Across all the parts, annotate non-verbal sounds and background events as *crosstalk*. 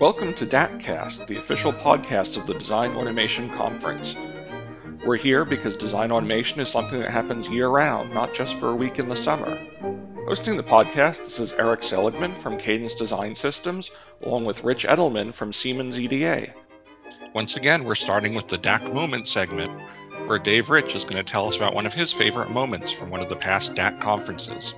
Welcome to DACcast, the official podcast of the Design Automation Conference. We're here because design automation is something that happens year round, not just for a week in the summer. Hosting the podcast, this is Eric Seligman from Cadence Design Systems, along with Rich Edelman from Siemens EDA. Once again, we're starting with the DAC Moment segment, where Dave Rich is going to tell us about one of his favorite moments from one of the past DAC conferences.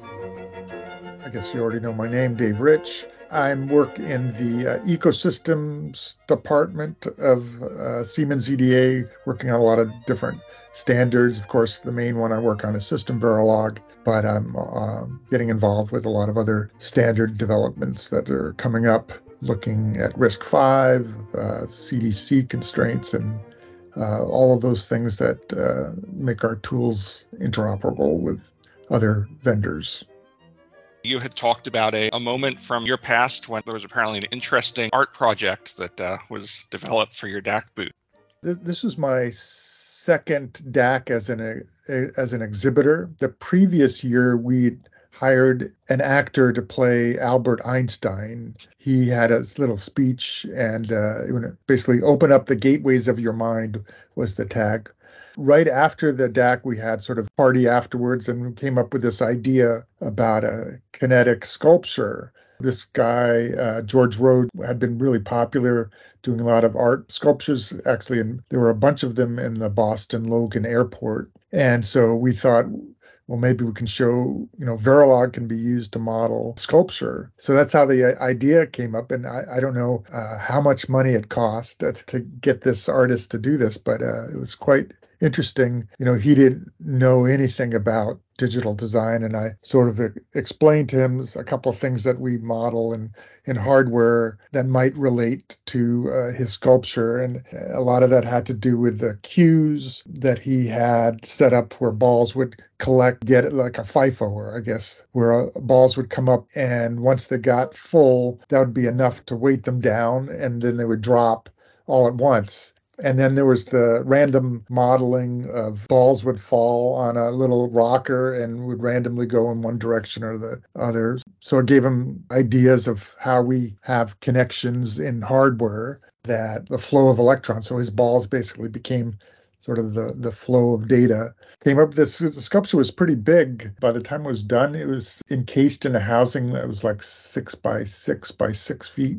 I guess you already know my name, Dave Rich. I work in the uh, ecosystems department of uh, Siemens EDA, working on a lot of different standards. Of course, the main one I work on is System Verilog, but I'm uh, getting involved with a lot of other standard developments that are coming up, looking at RISC-V, CDC uh, constraints, and uh, all of those things that uh, make our tools interoperable with other vendors. You had talked about a, a moment from your past when there was apparently an interesting art project that uh, was developed for your DAC booth. This was my second DAC as an as an exhibitor. The previous year, we hired an actor to play Albert Einstein. He had a little speech and uh, basically open up the gateways of your mind was the tag right after the DAC, we had sort of party afterwards and came up with this idea about a kinetic sculpture. This guy, uh, George Rhoads, had been really popular doing a lot of art sculptures, actually, and there were a bunch of them in the Boston Logan Airport. And so we thought, well, maybe we can show, you know, Verilog can be used to model sculpture. So that's how the uh, idea came up. And I, I don't know uh, how much money it cost to, to, get this artist to do this, but uh, it was quite interesting. You know, he didn't know anything about digital design, and I sort of explained to him a couple of things that we model in, in hardware that might relate to uh, his sculpture. And a lot of that had to do with the cues that he had set up where balls would collect, get it like a FIFO, or I guess, where uh, balls would come up, and once they got full, that would be enough to weight them down, and then they would drop all at once. And then there was the random modeling of balls would fall on a little rocker and would randomly go in one direction or the other. So it gave him ideas of how we have connections in hardware that the flow of electrons. So his balls basically became sort of the, the flow of data. Came up this the sculpture was pretty big. By the time it was done, it was encased in a housing that was like six by six by six feet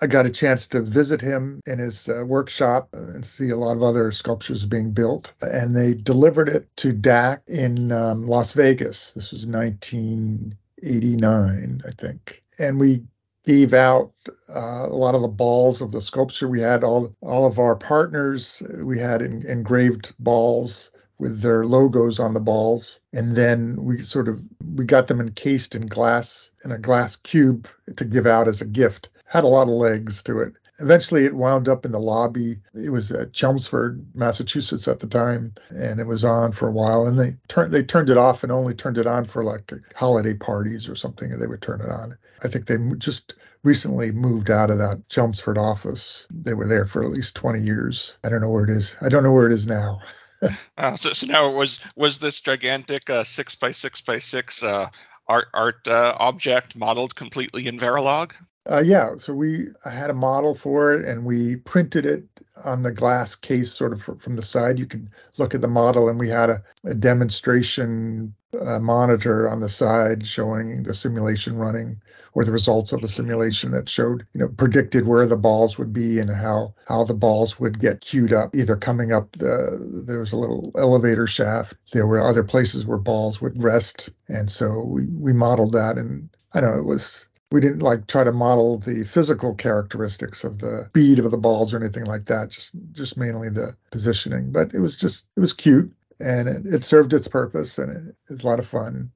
I got a chance to visit him in his uh, workshop and see a lot of other sculptures being built. And they delivered it to DAC in um, Las Vegas. This was 1989, I think. And we gave out uh, a lot of the balls of the sculpture. We had all all of our partners. We had engraved balls with their logos on the balls and then we sort of we got them encased in glass in a glass cube to give out as a gift had a lot of legs to it. Eventually, it wound up in the lobby. It was at Chelmsford, Massachusetts at the time, and it was on for a while. And they turned they turned it off and only turned it on for like holiday parties or something, and they would turn it on. I think they just recently moved out of that Chelmsford office. They were there for at least 20 years. I don't know where it is. I don't know where it is now. *laughs* uh, so, so now was was this gigantic uh, six by six by six uh, art art uh, object modeled completely in Verilog? Uh, yeah, so we had a model for it and we printed it on the glass case sort of from the side. You could look at the model and we had a, a demonstration uh, monitor on the side showing the simulation running or the results of the simulation that showed, you know, predicted where the balls would be and how how the balls would get queued up, either coming up the there was a little elevator shaft. There were other places where balls would rest. And so we, we modeled that and I don't know, it was we didn't like try to model the physical characteristics of the speed of the balls or anything like that just just mainly the positioning but it was just it was cute and it, it served its purpose and it, it was a lot of fun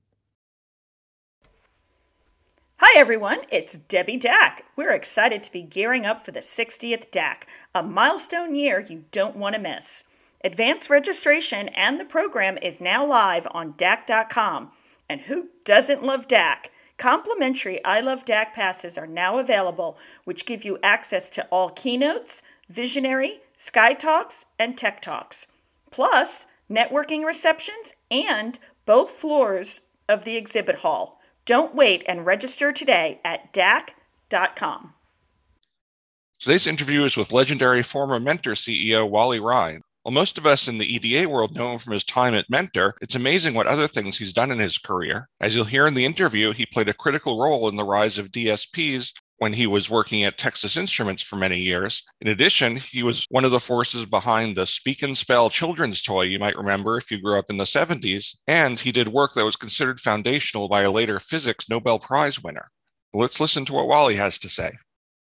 Hi everyone, it's Debbie DAC. We're excited to be gearing up for the 60th DAC, a milestone year you don't want to miss. Advanced registration and the program is now live on DAC.com. And who doesn't love DAC? Complimentary I Love DAC passes are now available, which give you access to all keynotes, visionary, Sky Talks, and Tech Talks, plus networking receptions and both floors of the exhibit hall. Don't wait and register today at DAC.com. Today's interview is with legendary former Mentor CEO Wally Rhines. Most of us in the EDA world know him from his time at Mentor, it's amazing what other things he's done in his career. As you'll hear in the interview, he played a critical role in the rise of DSPs when he was working at Texas Instruments for many years. In addition, he was one of the forces behind the Speak and Spell children's toy you might remember if you grew up in the 70s, and he did work that was considered foundational by a later physics Nobel Prize winner. Let's listen to what Wally has to say.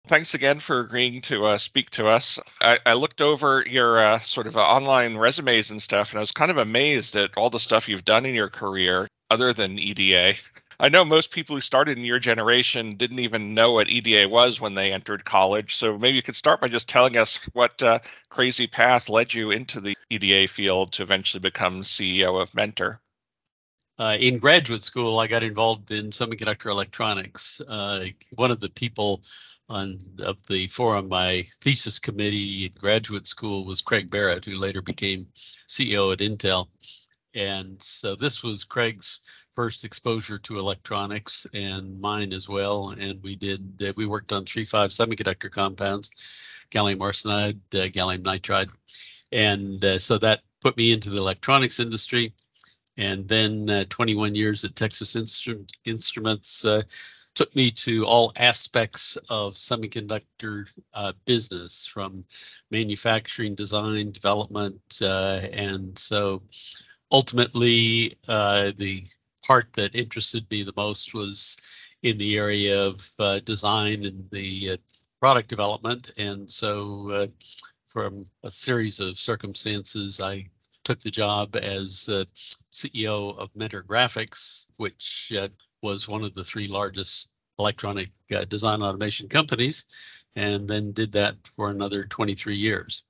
Thanks again for agreeing to uh, speak to us. I, I looked over your uh, sort of uh, online resumes and stuff, and I was kind of amazed at all the stuff you've done in your career other than EDA. I know most people who started in your generation didn't even know what EDA was when they entered college. So maybe you could start by just telling us what uh, crazy path led you into the EDA field to eventually become CEO of Mentor. Uh, in graduate school, I got involved in semiconductor electronics. Uh, one of the people on of the forum my thesis committee in graduate school was Craig Barrett, who later became CEO at Intel. And so this was Craig's first exposure to electronics and mine as well. And we did uh, we worked on three five semiconductor compounds, gallium arsenide, uh, gallium nitride, and uh, so that put me into the electronics industry. And then uh, 21 years at Texas Instru- Instruments uh, took me to all aspects of semiconductor uh, business from manufacturing, design, development. Uh, and so ultimately, uh, the part that interested me the most was in the area of uh, design and the uh, product development. And so, uh, from a series of circumstances, I took the job as CEO of Mentor Graphics, which was one of the three largest electronic uh, design automation companies, and then did that for another 23 years.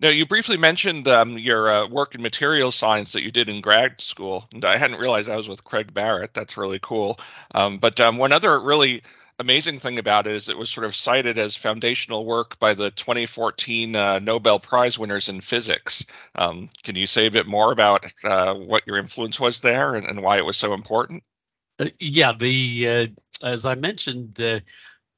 Now, you briefly mentioned um, your uh, work in materials science that you did in grad school. And I hadn't realized I was with Craig Barrett. That's really cool. Um, but um, one other really amazing thing about it is it was sort of cited as foundational work by the 2014 uh, Nobel Prize winners in physics. Um, can you say a bit more about uh, what your influence was there and, and why it was so important? Uh, yeah, the uh, as I mentioned, uh,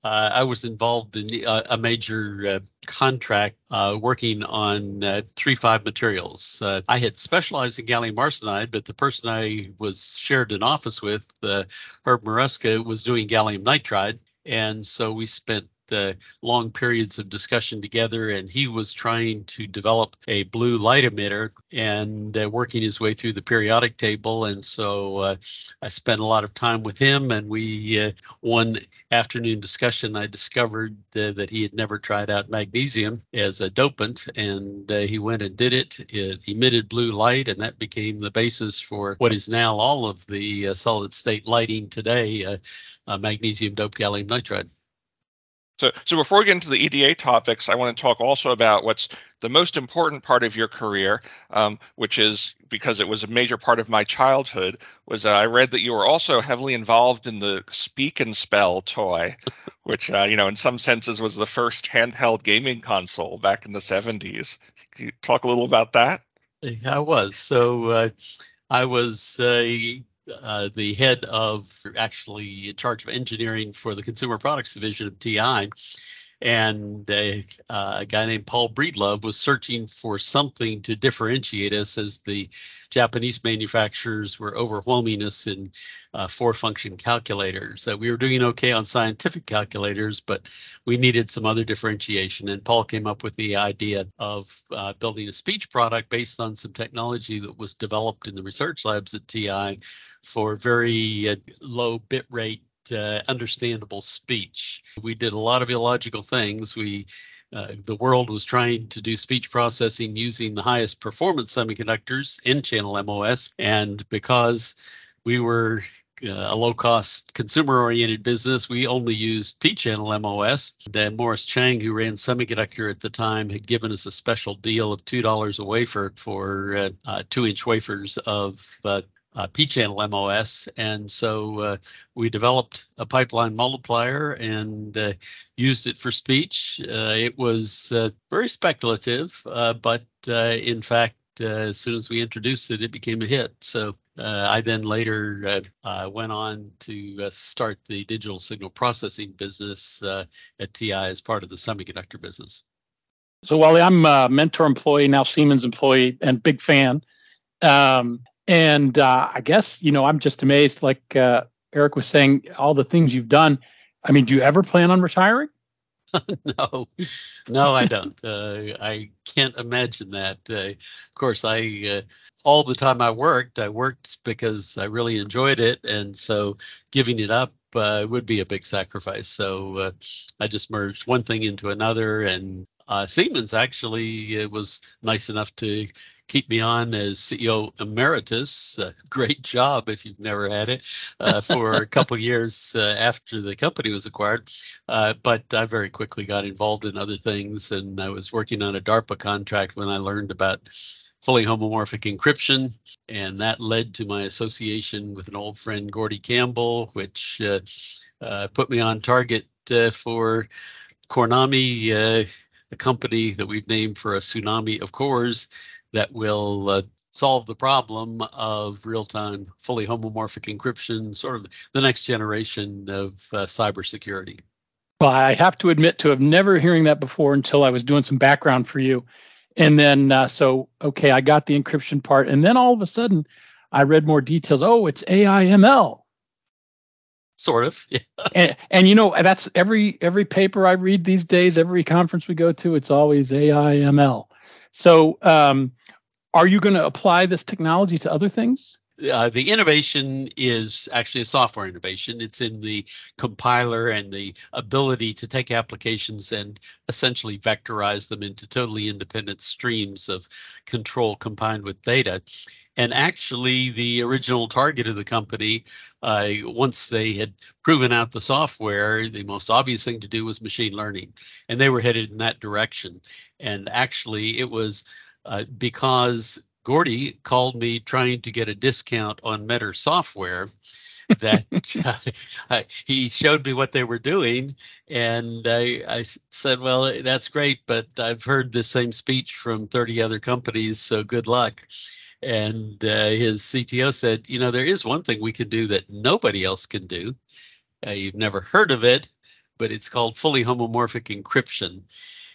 uh, I was involved in uh, a major uh, contract working on three five materials. I had specialized in gallium arsenide, but the person I was shared an office with, Herb Maruska, was doing gallium nitride, and so we spent uh, long periods of discussion together, and he was trying to develop a blue light emitter and uh, working his way through the periodic table. And so uh, I spent a lot of time with him, and we uh, one afternoon discussion, I discovered uh, that he had never tried out magnesium as a dopant, and uh, he went and did it. It emitted blue light, and that became the basis for what is now all of the solid state lighting today. magnesium doped gallium nitride. So, so before we get into the EDA topics, I want to talk also about what's the most important part of your career, um, which is because it was a major part of my childhood. Was uh, I read that you were also heavily involved in the Speak and Spell toy, which uh, you know, in some senses, was the first handheld gaming console back in the '70s. Can you talk a little about that? I was so. Uh, I was uh, uh, the head of actually in charge of engineering for the consumer products division of TI. And a, uh, a guy named Paul Breedlove was searching for something to differentiate us as the Japanese manufacturers were overwhelming us in uh, four function calculators. That we were doing okay on scientific calculators, but we needed some other differentiation. And Paul came up with the idea of uh, building a speech product based on some technology that was developed in the research labs at TI for very uh, low bit rate uh, understandable speech. We did a lot of illogical things. We uh, the world was trying to do speech processing using the highest performance semiconductors N channel MOS. And because we were uh, a low cost consumer oriented business, we only used P channel MOS. Then Morris Chang, who ran semiconductor at the time, had given us a special deal of $2 a wafer for uh, uh, two inch wafers of uh, P-channel MOS, and so uh, we developed a pipeline multiplier and uh, used it for speech. Uh, it was uh, very speculative, uh, but in fact, as soon as we introduced it, it became a hit. So I then later went on to start the digital signal processing business at TI as part of the semiconductor business. So, Wally, I'm a mentor employee, now Siemens employee, and big fan. Um, and uh, I guess, you know, I'm just amazed, like uh, Eric was saying, all the things you've done. I mean, do you ever plan on retiring? *laughs* no, no, I don't. Uh, I can't imagine that. Uh, of course, I uh, all the time I worked, I worked because I really enjoyed it, and so giving it up uh, would be a big sacrifice. So I just merged one thing into another, and Siemens actually was nice enough to keep me on as CEO emeritus. Uh, great job if you've never had it uh, for a couple years uh, after the company was acquired. Uh, but I very quickly got involved in other things, and I was working on a DARPA contract when I learned about fully homomorphic encryption, and that led to my association with an old friend, Gordy Campbell, which uh, uh, put me on target for Cornami a company that we've named for a tsunami of cores that will uh, solve the problem of real-time fully homomorphic encryption, sort of the next generation of uh, cybersecurity. Well, I have to admit to have never hearing that before until I was doing some background for you. And then, uh, so, okay, I got the encryption part. And then all of a sudden, I read more details. Oh, it's AIML. Sort of. Yeah. *laughs* and, and, you know, that's every every paper I read these days, every conference we go to, it's always AIML. So, um, are you going to apply this technology to other things? Uh, the innovation is actually a software innovation. It's in the compiler and the ability to take applications and essentially vectorize them into totally independent streams of control combined with data. And actually, the original target of the company, uh, once they had proven out the software, the most obvious thing to do was machine learning. And they were headed in that direction. And actually, it was uh, because Gordy called me trying to get a discount on Mentor software that *laughs* uh, he showed me what they were doing. And I, I said, Well, that's great, but I've heard the same speech from 30 other companies, so good luck. And uh, his CTO said, you know, there is one thing we can do that nobody else can do. Uh, you've never heard of it, but it's called fully homomorphic encryption.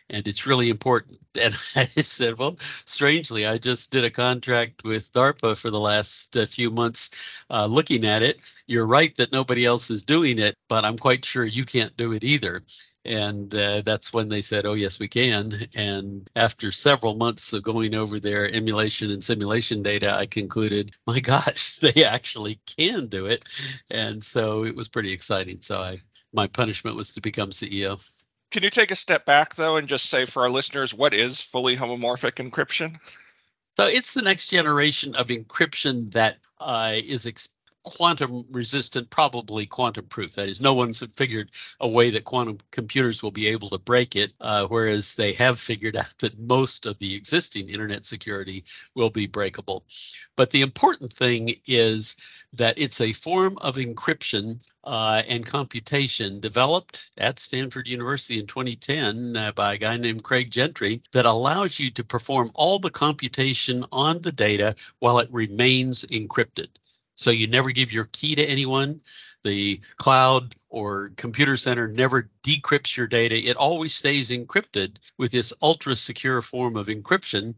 And it's really important. *laughs* And I said, well, strangely, I just did a contract with DARPA for the last uh, few months uh, looking at it. You're right that nobody else is doing it, but I'm quite sure you can't do it either. And uh, that's when they said, oh, yes, we can. And after several months of going over their emulation and simulation data, I concluded, *laughs* my gosh, they actually can do it. And so it was pretty exciting. So I, my punishment was to become CEO. Can you take a step back, though, and just say for our listeners, what is fully homomorphic encryption? So it's the next generation of encryption that uh, is ex- quantum resistant, probably quantum proof. That is, no one's figured a way that quantum computers will be able to break it, uh, whereas they have figured out that most of the existing internet security will be breakable. But the important thing is that it's a form of encryption uh, and computation developed at Stanford University in 2010 uh, by a guy named Craig Gentry that allows you to perform all the computation on the data while it remains encrypted. So you never give your key to anyone. The cloud or computer center never decrypts your data. It always stays encrypted with this ultra secure form of encryption.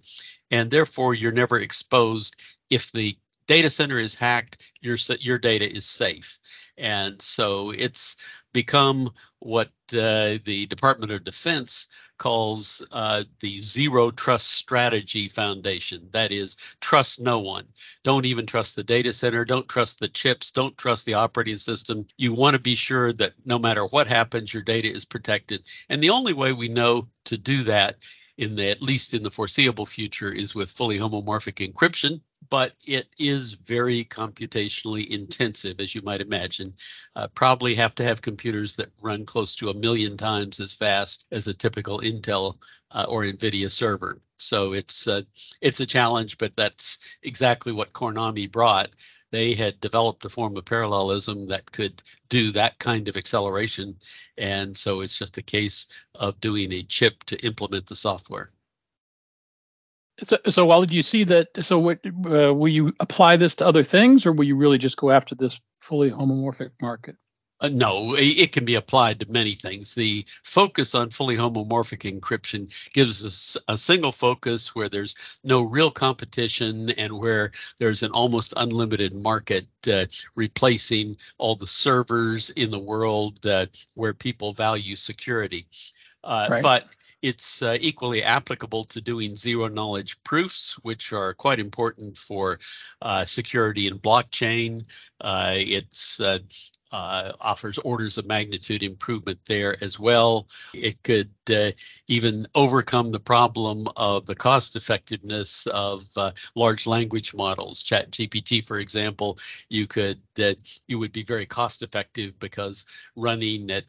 And therefore, you're never exposed. If the data center is hacked, your, your data is safe. And so it's become what uh, the Department of Defense calls uh, the Zero Trust Strategy Foundation. That is, trust no one. Don't even trust the data center. Don't trust the chips. Don't trust the operating system. You want to be sure that no matter what happens, your data is protected. And the only way we know to do that in the at least in the foreseeable future is with fully homomorphic encryption but it is very computationally intensive, as you might imagine. Uh, probably have to have computers that run close to a million times as fast as a typical Intel uh, or NVIDIA server. So it's uh, it's a challenge, but that's exactly what Cornami brought. They had developed a form of parallelism that could do that kind of acceleration, and so it's just a case of doing a chip to implement the software. So, so while do you see that? So, what, uh, will you apply this to other things, or will you really just go after this fully homomorphic market? Uh, no, it can be applied to many things. The focus on fully homomorphic encryption gives us a single focus where there's no real competition and where there's an almost unlimited market uh, replacing all the servers in the world uh, where people value security. Uh, right. But it's uh, equally applicable to doing zero knowledge proofs, which are quite important for uh, security in blockchain. Uh, it's uh, uh, offers orders of magnitude improvement there as well. It could uh, even overcome the problem of the cost effectiveness of uh, large language models. Chat GPT, for example, you could uh, you would be very cost effective because running at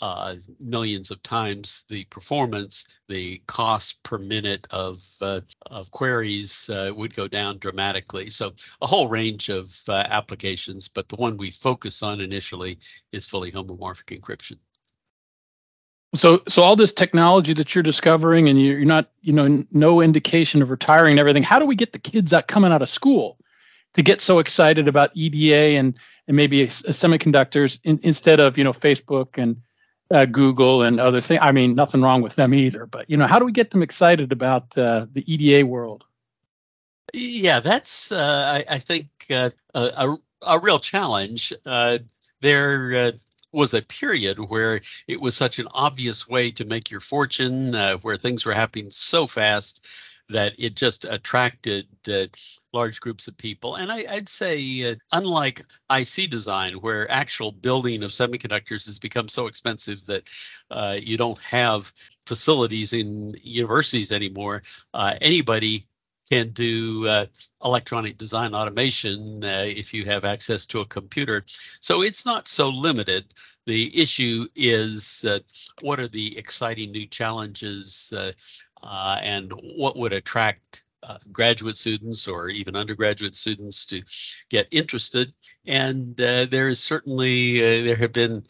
uh, millions of times the performance, the cost per minute of uh, of queries uh, would go down dramatically. So a whole range of uh, applications, but the one we focus on initially is fully homomorphic encryption. So, so all this technology that you're discovering, and you're not, you know, no indication of retiring and everything. How do we get the kids out coming out of school to get so excited about EDA and and maybe a, a semiconductors in, instead of you know Facebook and uh, Google and other things. I mean, nothing wrong with them either. But you know, how do we get them excited about uh, the EDA world? Yeah, that's uh, I, I, think uh, a, a real challenge. Uh, there uh, was a period where it was such an obvious way to make your fortune, where things were happening so fast that it just attracted uh, large groups of people. And I, would say, uh, unlike IC design, where actual building of semiconductors has become so expensive that uh, you don't have facilities in universities anymore, uh, anybody can do uh, electronic design automation uh, if you have access to a computer. So it's not so limited. The issue is uh, what are the exciting new challenges uh, and what would attract uh, graduate students or even undergraduate students to get interested. And uh, there is certainly, uh, there have been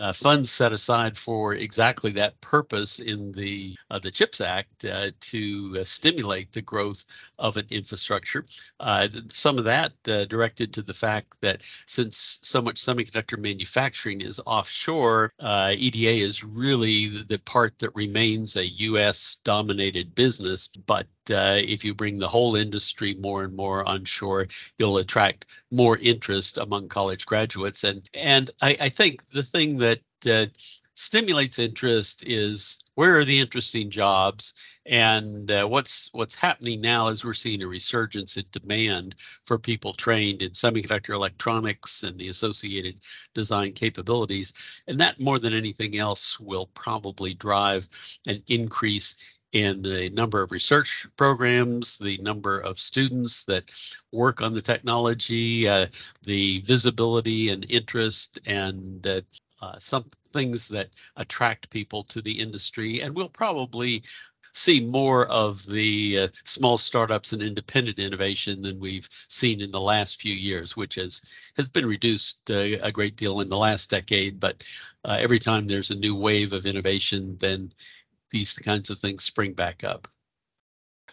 uh, funds set aside for exactly that purpose in the uh, the CHIPS Act uh, to uh, stimulate the growth of an infrastructure. Uh, some of that uh, directed to the fact that since so much semiconductor manufacturing is offshore, EDA is really the part that remains a U.S. dominated business. But if you bring the whole industry more and more onshore, you'll attract more interest among college graduates. And and I, I think the thing that uh, stimulates interest is where are the interesting jobs and uh, what's what's happening now is we're seeing a resurgence in demand for people trained in semiconductor electronics and the associated design capabilities and that more than anything else will probably drive an increase in the number of research programs, the number of students that work on the technology, uh, the visibility and interest, and uh, uh, some things that attract people to the industry. And we'll probably see more of the uh, small startups and independent innovation than we've seen in the last few years, which has has been reduced uh, a great deal in the last decade. But uh, every time there's a new wave of innovation, then these kinds of things spring back up.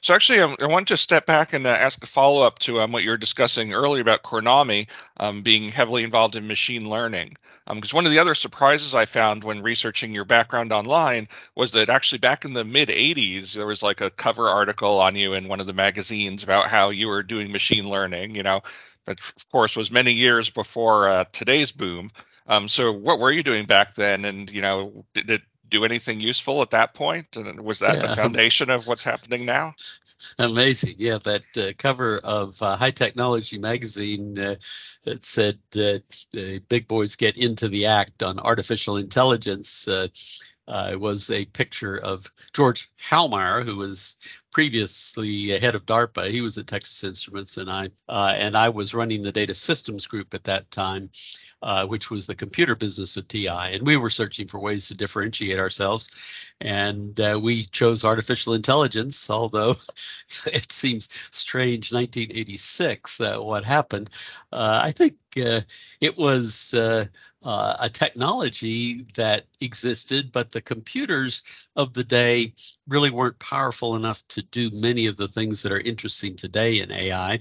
So actually, um, I want to step back and uh, ask a follow up to um, what you were discussing earlier about Cornami um, being heavily involved in machine learning. Because um, one of the other surprises I found when researching your background online was that actually back in the mid 80s, there was like a cover article on you in one of the magazines about how you were doing machine learning, you know, but of course was many years before uh, today's boom. Um, so what were you doing back then? And, you know, did it do anything useful at that point? And was that yeah. the foundation of what's happening now? Amazing. Yeah, that uh, cover of uh, High Technology magazine uh, that said uh, Big Boys Get Into the Act on Artificial Intelligence uh, uh, was a picture of George Heilmeier, who was previously head of DARPA. He was at Texas Instruments, and I and I was running the data systems group at that time uh, which was the computer business of TI. And we were searching for ways to differentiate ourselves. And uh, we chose artificial intelligence, although *laughs* it seems strange, 1986, uh, what happened. Uh, I think uh, it was uh, a technology that existed, but the computers of the day really weren't powerful enough to do many of the things that are interesting today in AI.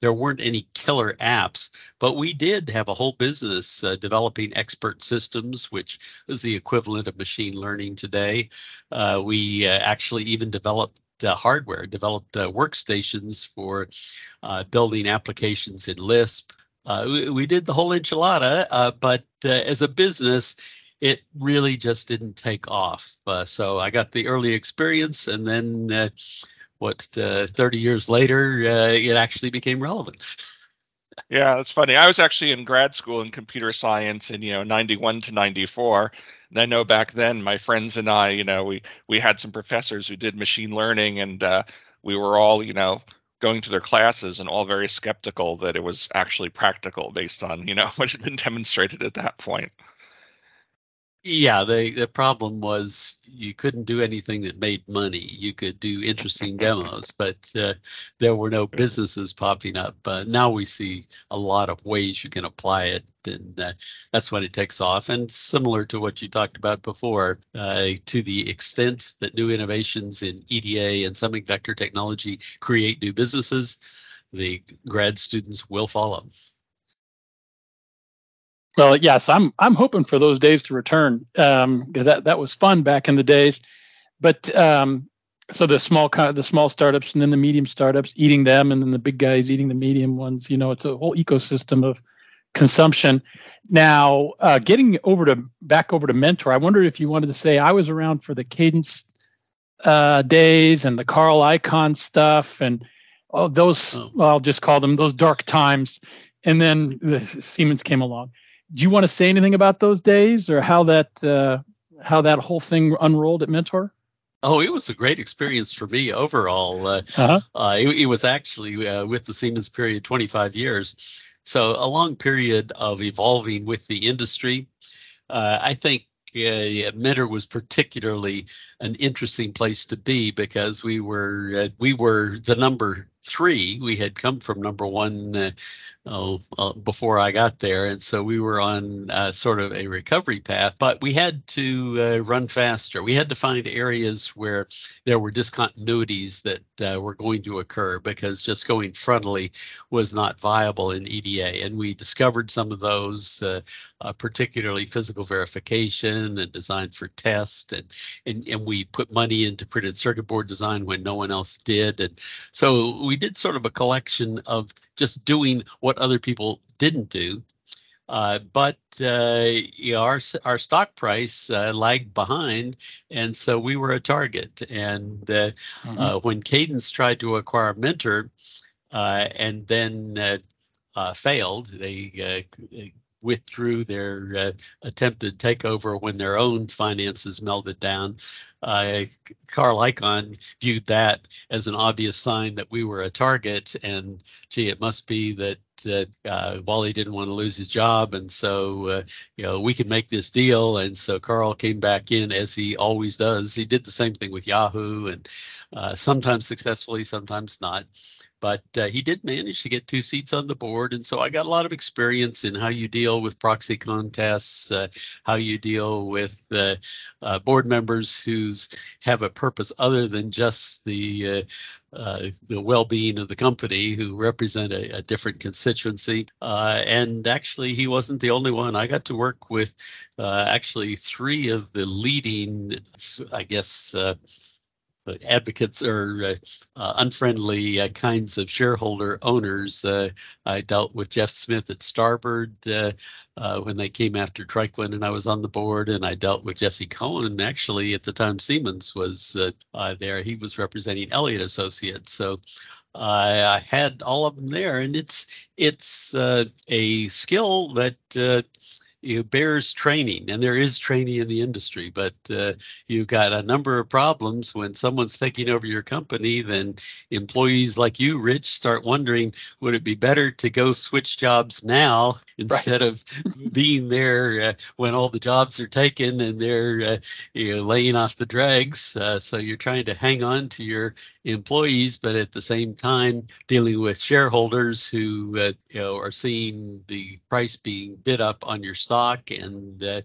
There weren't any killer apps, but we did have a whole business uh, developing expert systems, which is the equivalent of machine learning today. Uh, we uh, actually even developed uh, hardware, developed uh, workstations for uh, building applications in Lisp. We, we, did the whole enchilada, but as a business, it really just didn't take off. Uh, so I got the early experience, and then uh, what, uh, 30 years later, it actually became relevant. *laughs* Yeah, that's funny. I was actually in grad school in computer science in, you know, 91 to 94. And I know back then my friends and I, you know, we we had some professors who did machine learning and uh, we were all, you know, going to their classes and all very skeptical that it was actually practical based on, you know, *laughs* what had been demonstrated at that point. Yeah, the, the problem was you couldn't do anything that made money. You could do interesting demos, but uh, there were no businesses popping up. Uh, now we see a lot of ways you can apply it, and uh, that's when it takes off. And similar to what you talked about before, uh, to the extent that new innovations in EDA and semiconductor technology create new businesses, the grad students will follow. Well, yes, I'm I'm hoping for those days to return because um, that that was fun back in the days. But um, so the small the small startups and then the medium startups eating them, and then the big guys eating the medium ones. You know, it's a whole ecosystem of consumption. Now, uh, getting over to back over to Mentor, I wondered if you wanted to say I was around for the Cadence uh, days and the Carl Icahn stuff and oh, those. Oh. Well, I'll just call them those dark times. And then the Siemens came along do you want to say anything about those days or how that uh, how that whole thing unrolled at Mentor? Oh, it was a great experience for me overall. Uh, uh-huh. uh, it, it, was actually uh, with the Siemens period 25 years. So a long period of evolving with the industry. Uh, I think uh, Mentor was particularly an interesting place to be because we were uh, we were the number three. We had come from number one uh, oh, uh, before I got there, and so we were on uh, sort of a recovery path. But we had to uh, run faster. We had to find areas where there were discontinuities that uh, were going to occur because just going frontally was not viable in EDA, and we discovered some of those, uh, particularly physical verification and design for test, and, and and we put money into printed circuit board design when no one else did, and so we we did sort of a collection of just doing what other people didn't do. Uh, but uh, you know, our our stock price uh, lagged behind, and so we were a target. And uh, mm-hmm. Uh, when Cadence tried to acquire Mentor, uh, and then failed, they withdrew their attempted takeover when their own finances melted down uh, Carl Icahn viewed that as an obvious sign that we were a target, and gee, it must be that uh, uh, Wally didn't want to lose his job, and so uh, you know we could make this deal. And so Carl came back in as he always does. He did the same thing with Yahoo, and uh, sometimes successfully, sometimes not but uh, he did manage to get two seats on the board. And so I got a lot of experience in how you deal with proxy contests, uh, how you deal with uh, uh board members who have a purpose other than just the uh, uh, the well-being of the company who represent a, a different constituency and actually he wasn't the only one i got to work with actually three of the leading i guess advocates or uh, uh, unfriendly uh, kinds of shareholder owners. Uh, I dealt with Jeff Smith at Starboard uh, uh, when they came after TriQuint, and I was on the board. And I dealt with Jesse Cohn. Actually, at the time, Siemens was there. He was representing Elliott Associates. So. I had all of them there, and it's it's a skill that you know, bears training, and there is training in the industry, but uh, you've got a number of problems when someone's taking over your company. Then employees like you, Rich, start wondering: Would it be better to go switch jobs now instead right. of being there uh, when all the jobs are taken and they're uh, you know, laying off the dregs? Uh, so you're trying to hang on to your employees, but at the same time dealing with shareholders who uh, you know are seeing the price being bid up on your stock stock, and uh,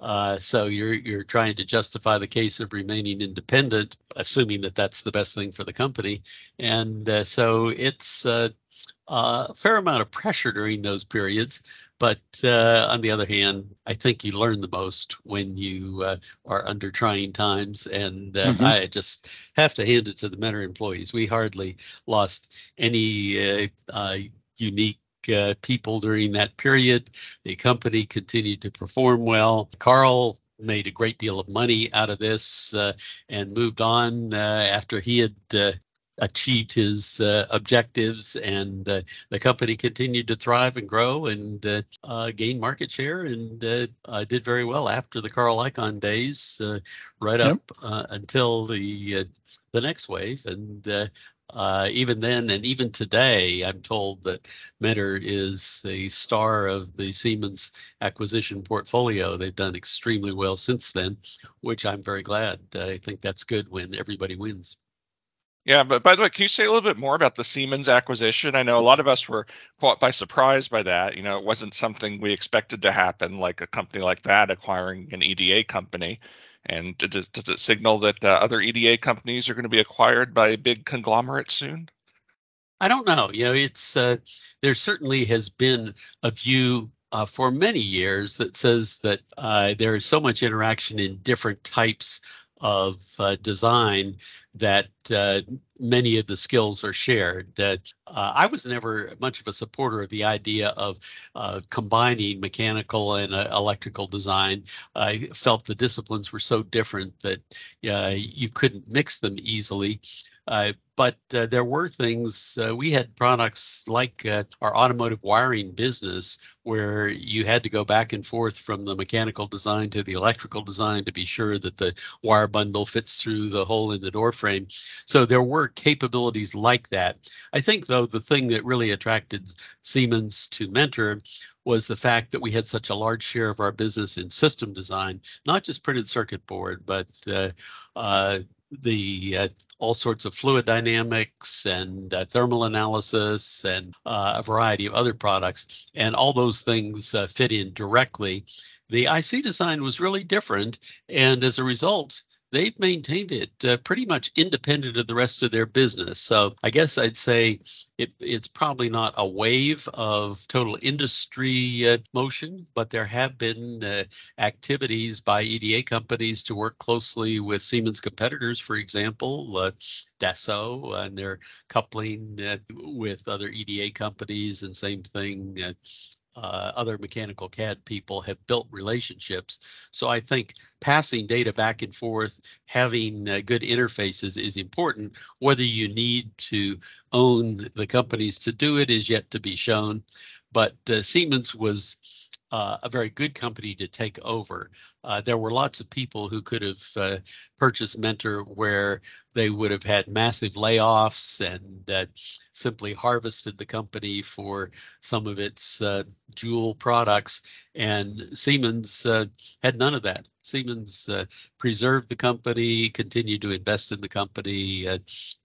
uh, so you're you're trying to justify the case of remaining independent, assuming that that's the best thing for the company, and uh, so it's uh, a fair amount of pressure during those periods. But uh, on the other hand, I think you learn the most when you uh, are under trying times. And uh, mm-hmm. I just have to hand it to the Mentor employees. We hardly lost any uh, uh, unique uh, people during that period. The company continued to perform well. Carl made a great deal of money out of this uh, and moved on uh, after he had uh, achieved his uh, objectives and uh, the company continued to thrive and grow and gain market share and did very well after the Carl Icahn days right up yep. until the the next wave and uh, even then and even today, I'm told that Mentor is the star of the Siemens acquisition portfolio. They've done extremely well since then, which I'm very glad. I think that's good when everybody wins. Yeah, but by the way, can you say a little bit more about the Siemens acquisition? I know a lot of us were caught by surprise by that. You know, it wasn't something we expected to happen, like a company like that acquiring an EDA company. And does, does it signal that uh, other EDA companies are going to be acquired by a big conglomerates soon? I don't know. You know, it's uh, there certainly has been a view uh, for many years that says that uh, there is so much interaction in different types of uh, design that uh, many of the skills are shared. That uh, I was never much of a supporter of the idea of uh, combining mechanical and uh, electrical design. I felt the disciplines were so different that uh, you couldn't mix them easily. Uh, but uh, there were things uh, we had products like our automotive wiring business where you had to go back and forth from the mechanical design to the electrical design to be sure that the wire bundle fits through the hole in the door frame so there were capabilities like that. I think though the thing that really attracted siemens to mentor was the fact that we had such a large share of our business in system design, not just printed circuit board, but uh, uh, the uh, all sorts of fluid dynamics and uh, thermal analysis and uh, a variety of other products and all those things uh, fit in directly. The ic design was really different and as a result they've maintained it uh, pretty much independent of the rest of their business. So I guess I'd say it, it's probably not a wave of total industry uh, motion, but there have been uh, activities by EDA companies to work closely with Siemens competitors, for example, uh, Dassault, and they're coupling uh, with other EDA companies, and same thing uh, other mechanical CAD people have built relationships. So I think passing data back and forth, having uh, good interfaces is important. Whether you need to own the companies to do it is yet to be shown. But uh, Siemens was uh, a very good company to take over. Uh, there were lots of people who could have uh, purchased Mentor where they would have had massive layoffs and uh, simply harvested the company for some of its uh, jewel products. And Siemens uh, had none of that. Siemens preserved the company, continued to invest in the company,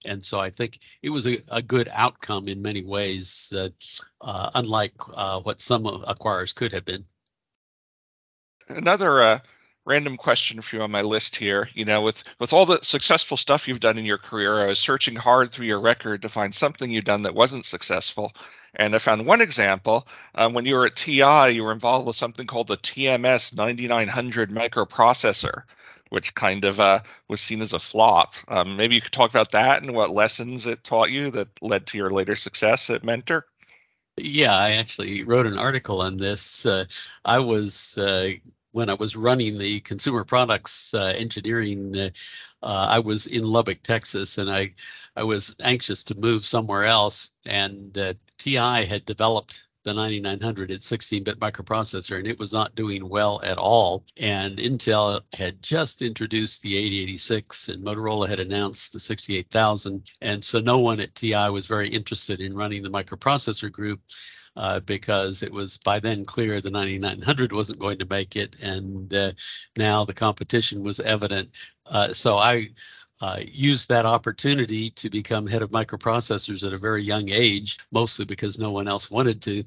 and so I think it was a, a good outcome in many ways, unlike what some acquirers could have been. Another uh, random question for you on my list here. You know, with with all the successful stuff you've done in your career, I was searching hard through your record to find something you've done that wasn't successful. And I found one example. Um, when you were at TI, you were involved with something called the TMS 9900 microprocessor, which kind of uh, was seen as a flop. Um, maybe you could talk about that and what lessons it taught you that led to your later success at Mentor. Yeah, I actually wrote an article on this. Uh, I was uh, when I was running the consumer products uh, engineering, uh, uh, I was in Lubbock, Texas, and I, I was anxious to move somewhere else. And uh, TI had developed the 9900 its 16-bit microprocessor, and it was not doing well at all. And Intel had just introduced the 8086, and Motorola had announced the 68000. And so no one at TI was very interested in running the microprocessor group uh, because it was by then clear the 9900 wasn't going to make it, and uh, now the competition was evident. Uh, so I uh, used that opportunity to become head of microprocessors at a very young age, mostly because no one else wanted to.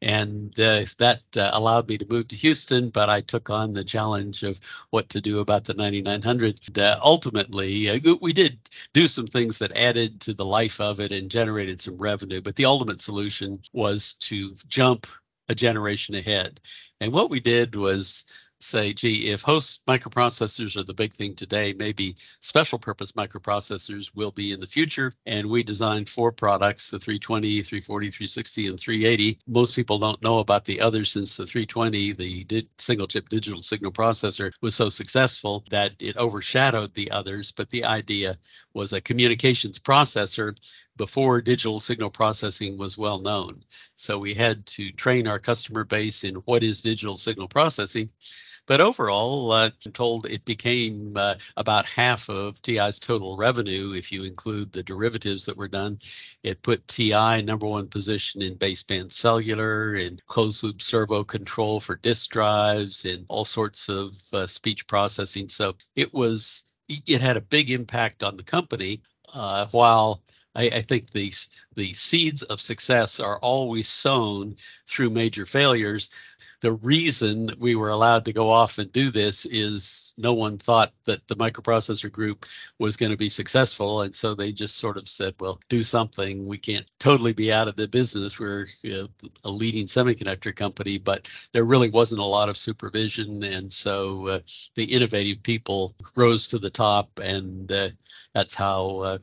And uh, that uh, allowed me to move to Houston, but I took on the challenge of what to do about the 9900. Uh, ultimately, uh, we did do some things that added to the life of it and generated some revenue, but the ultimate solution was to jump a generation ahead. And what we did was say, gee, if host microprocessors are the big thing today, maybe special purpose microprocessors will be in the future. And we designed four products the 320, 340, 360, and 380. Most people don't know about the others since the 320, the di- single chip digital signal processor, was so successful that it overshadowed the others. But the idea was a communications processor before digital signal processing was well known. So we had to train our customer base in what is digital signal processing. But overall, uh, I'm told it became uh, about half of TI's total revenue if you include the derivatives that were done. It put TI number one position in baseband cellular and closed loop servo control for disk drives and all sorts of uh, speech processing. So it was it had a big impact on the company. Uh, while I, I think these the seeds of success are always sown through major failures. The reason we were allowed to go off and do this is no one thought that the microprocessor group was going to be successful. And so they just sort of said, well, do something. We can't totally be out of the business. We're you know, a leading semiconductor company, but there really wasn't a lot of supervision. And so uh, the innovative people rose to the top, and uh, that's how uh,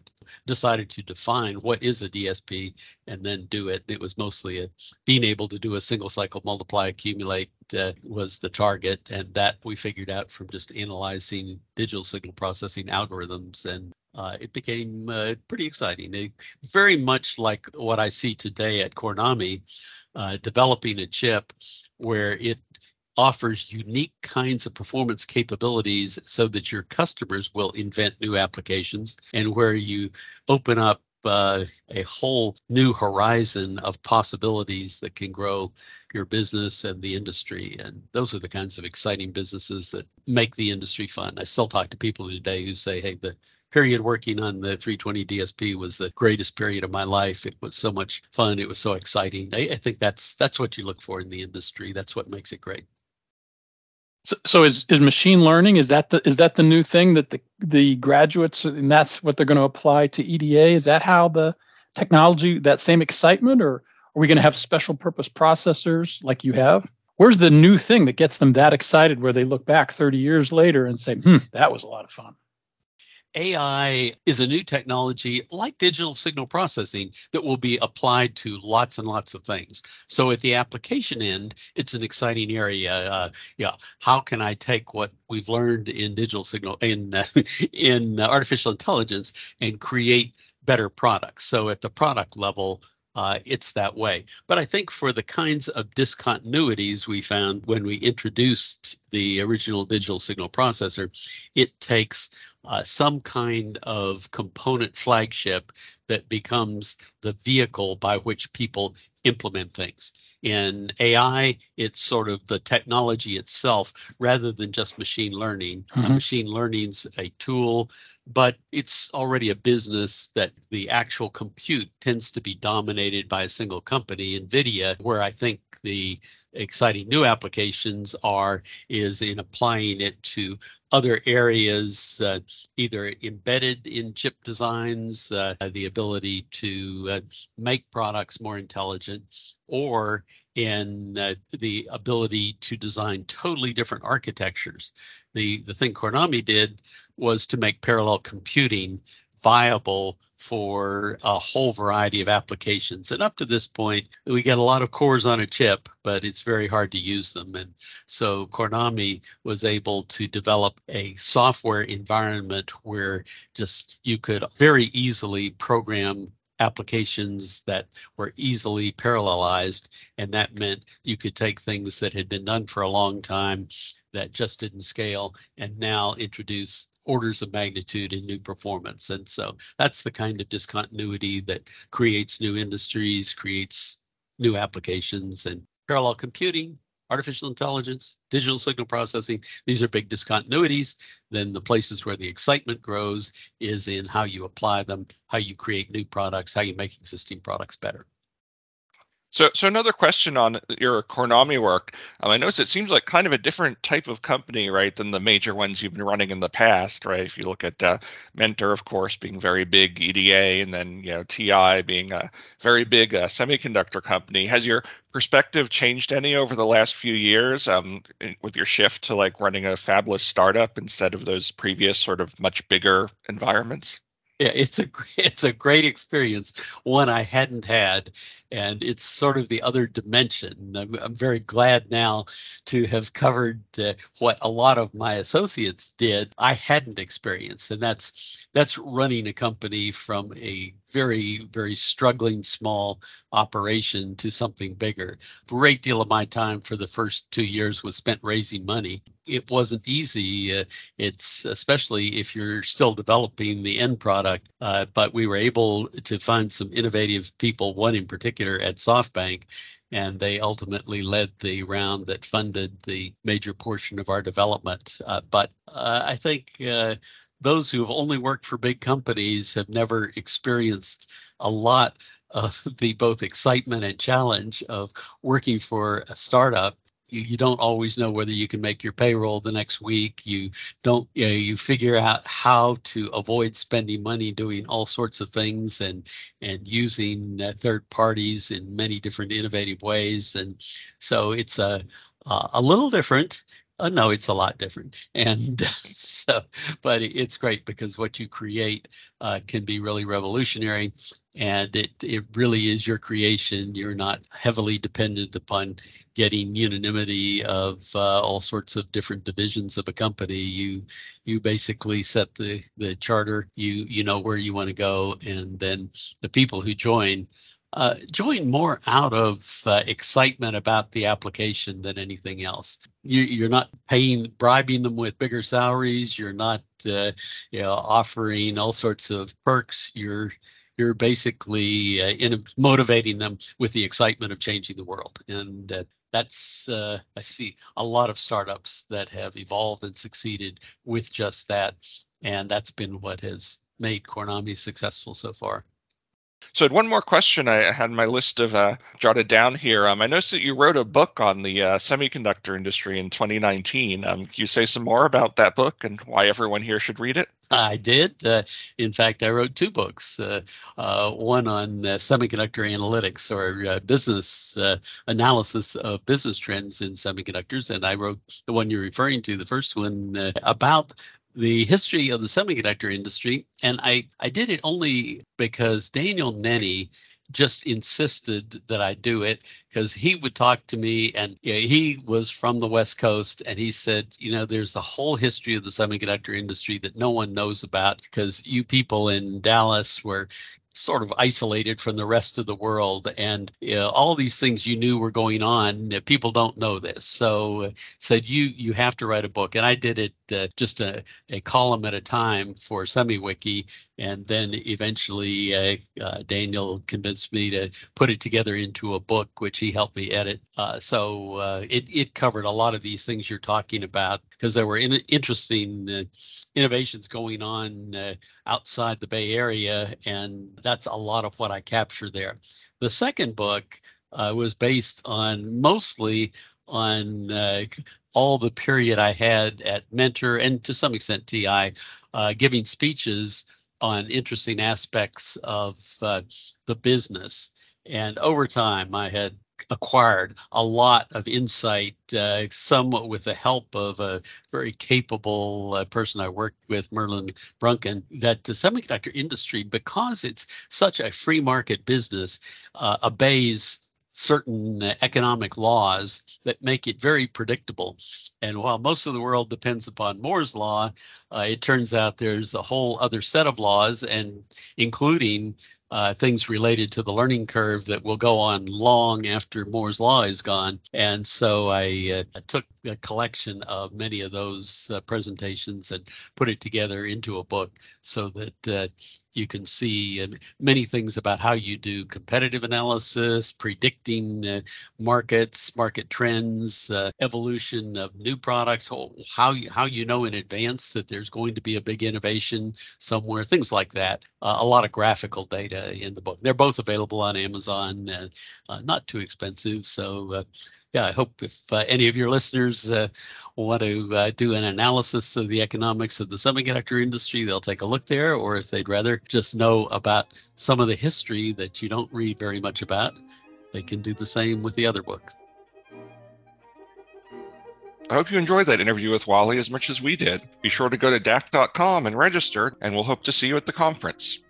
decided to define what is a DSP and then do it. It was mostly a, being able to do a single cycle multiply accumulate uh, was the target, and that we figured out from just analyzing digital signal processing algorithms and. Uh, it became uh, pretty exciting. It, very much like what I see today at Cornami, uh, developing a chip where it offers unique kinds of performance capabilities so that your customers will invent new applications and where you open up uh, a whole new horizon of possibilities that can grow your business and the industry. And those are the kinds of exciting businesses that make the industry fun. I still talk to people today who say, hey, the period working on the 320 DSP was the greatest period of my life. It was so much fun. It was so exciting. I, I think that's that's what you look for in the industry. That's what makes it great. So, so is is machine learning is that the is that the new thing that the the graduates and that's what they're going to apply to EDA? Is that how the technology that same excitement, or are we going to have special purpose processors like you have? Where's the new thing that gets them that excited where they look back 30 years later and say, "Hmm, that was a lot of fun." AI is a new technology like digital signal processing that will be applied to lots and lots of things. So at the application end, it's an exciting area. Uh, yeah, how can I take what we've learned in digital signal in *laughs* in artificial intelligence and create better products? So at the product level, uh, it's that way. But I think for the kinds of discontinuities we found when we introduced the original digital signal processor, it takes uh, some kind of component flagship that becomes the vehicle by which people implement things. In AI, it's sort of the technology itself rather than just machine learning. Mm-hmm. machine learning's a tool, but it's already a business that the actual compute tends to be dominated by a single company, NVIDIA, where I think the exciting new applications are is in applying it to other areas, uh, either embedded in chip designs, uh, the ability to uh, make products more intelligent, or in uh, the ability to design totally different architectures. The, the thing Cornami did was to make parallel computing viable for a whole variety of applications. And up to this point, we get a lot of cores on a chip, but it's very hard to use them. And so Cornami was able to develop a software environment where just you could very easily program applications that were easily parallelized. And that meant you could take things that had been done for a long time that just didn't scale and now introduce orders of magnitude in new performance. And so that's the kind of discontinuity that creates new industries, creates new applications, and parallel computing artificial intelligence, digital signal processing, these are big discontinuities. Then the places where the excitement grows is in how you apply them, how you create new products, how you make existing products better. So, so another question on your Cornami work. Um, I notice it seems like kind of a different type of company, right, than the major ones you've been running in the past, right? If you look at uh, Mentor, of course, being very big EDA, and then you know TI being a very big uh, semiconductor company. Has your perspective changed any over the last few years um, with your shift to like running a fabless startup instead of those previous sort of much bigger environments? Yeah, it's a *laughs* it's a great experience, one I hadn't had, and it's sort of the other dimension. I'm, I'm very glad now to have covered uh, what a lot of my associates did. I hadn't experienced, and that's that's running a company from a very very struggling small operation to something bigger. Great deal of my time for the first two years was spent raising money. It wasn't easy. Uh, it's especially if you're still developing the end product. Uh, but we were able to find some innovative people. One in particular at SoftBank and they ultimately led the round that funded the major portion of our development. Uh, but uh, I think uh, those who have only worked for big companies have never experienced a lot of *laughs* the both excitement and challenge of working for a startup you, you don't always know whether you can make your payroll the next week. You don't you, know, you figure out how to avoid spending money doing all sorts of things and and using uh, third parties in many different innovative ways. And so it's a uh, a little different uh, no, it's a lot different. And *laughs* so, but it's great because what you create uh, can be really revolutionary and it, it really is your creation. You're not heavily dependent upon getting unanimity of uh, all sorts of different divisions of a company. You you basically set the, the charter, you you know where you want to go, and then the people who join uh, join more out of uh, excitement about the application than anything else. You, are not paying, bribing them with bigger salaries. You're not, uh, you know, offering all sorts of perks. You're you're basically uh, in, motivating them with the excitement of changing the world, and uh, that's uh, I see a lot of startups that have evolved and succeeded with just that, and that's been what has made Cornami successful so far. So, one more question I had my list of uh, jotted down here. Um, I noticed that you wrote a book on the uh, semiconductor industry in 2019. Um, can you say some more about that book and why everyone here should read it? I did. Uh, in fact, I wrote two books. Uh, uh, one on uh, semiconductor analytics or business analysis of business trends in semiconductors, and I wrote the one you're referring to, the first one about the history of the semiconductor industry. And I, I did it only because Daniel Nenni just insisted that I do it because he would talk to me and you know, he was from the West Coast and he said, you know, there's a whole history of the semiconductor industry that no one knows about because you people in Dallas were sort of isolated from the rest of the world. And know, all these things you knew were going on people don't know this. So uh, said you you have to write a book. And i did it uh, just a, a column at a time for semiwiki and then eventually uh, uh, Daniel convinced me to put it together into a book, which he helped me edit. Uh, so uh, it it covered a lot of these things you're talking about because there were in, interesting uh, innovations going on uh, outside the Bay Area, and that's a lot of what I capture there. The second book was based on mostly on all the period I had at Mentor and to some extent TI, giving speeches on interesting aspects of uh, the business. And over time, I had acquired a lot of insight, uh, somewhat with the help of a very capable uh, person I worked with, Merlin Brunken, that the semiconductor industry, because it's such a free market business, uh, obeys certain economic laws that make it very predictable. And while most of the world depends upon Moore's law, uh, it turns out there's a whole other set of laws, and including uh, things related to the learning curve that will go on long after Moore's law is gone. And so I uh, took a collection of many of those uh, presentations and put it together into a book so that uh, you can see uh, many things about how you do competitive analysis, predicting uh, markets, market trends, uh, evolution of new products, how you, how you know in advance that there's going to be a big innovation somewhere, things like that. Uh, a lot of graphical data in the book. They're both available on Amazon, uh, not too expensive. So yeah, I hope if uh, any of your listeners uh, want to uh, do an analysis of the economics of the semiconductor industry, they'll take a look there. Or if they'd rather just know about some of the history that you don't read very much about, they can do the same with the other book. I hope you enjoyed that interview with Wally as much as we did. Be sure to go to DAC.com and register, and we'll hope to see you at the conference.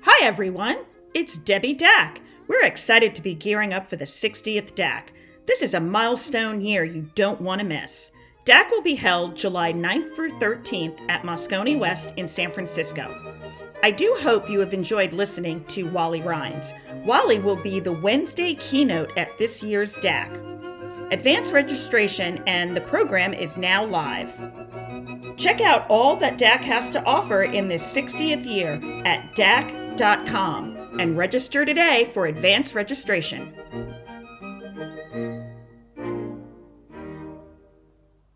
Hi, everyone. It's Debbie Dack. We're excited to be gearing up for the 60th DAC. This is a milestone year you don't want to miss. DAC will be held July 9th through 13th at Moscone West in San Francisco. I do hope you have enjoyed listening to Wally Rhines. Wally will be the Wednesday keynote at this year's DAC. Advanced registration and the program is now live. Check out all that DAC has to offer in this 60th year at DAC.com and register today for advanced registration.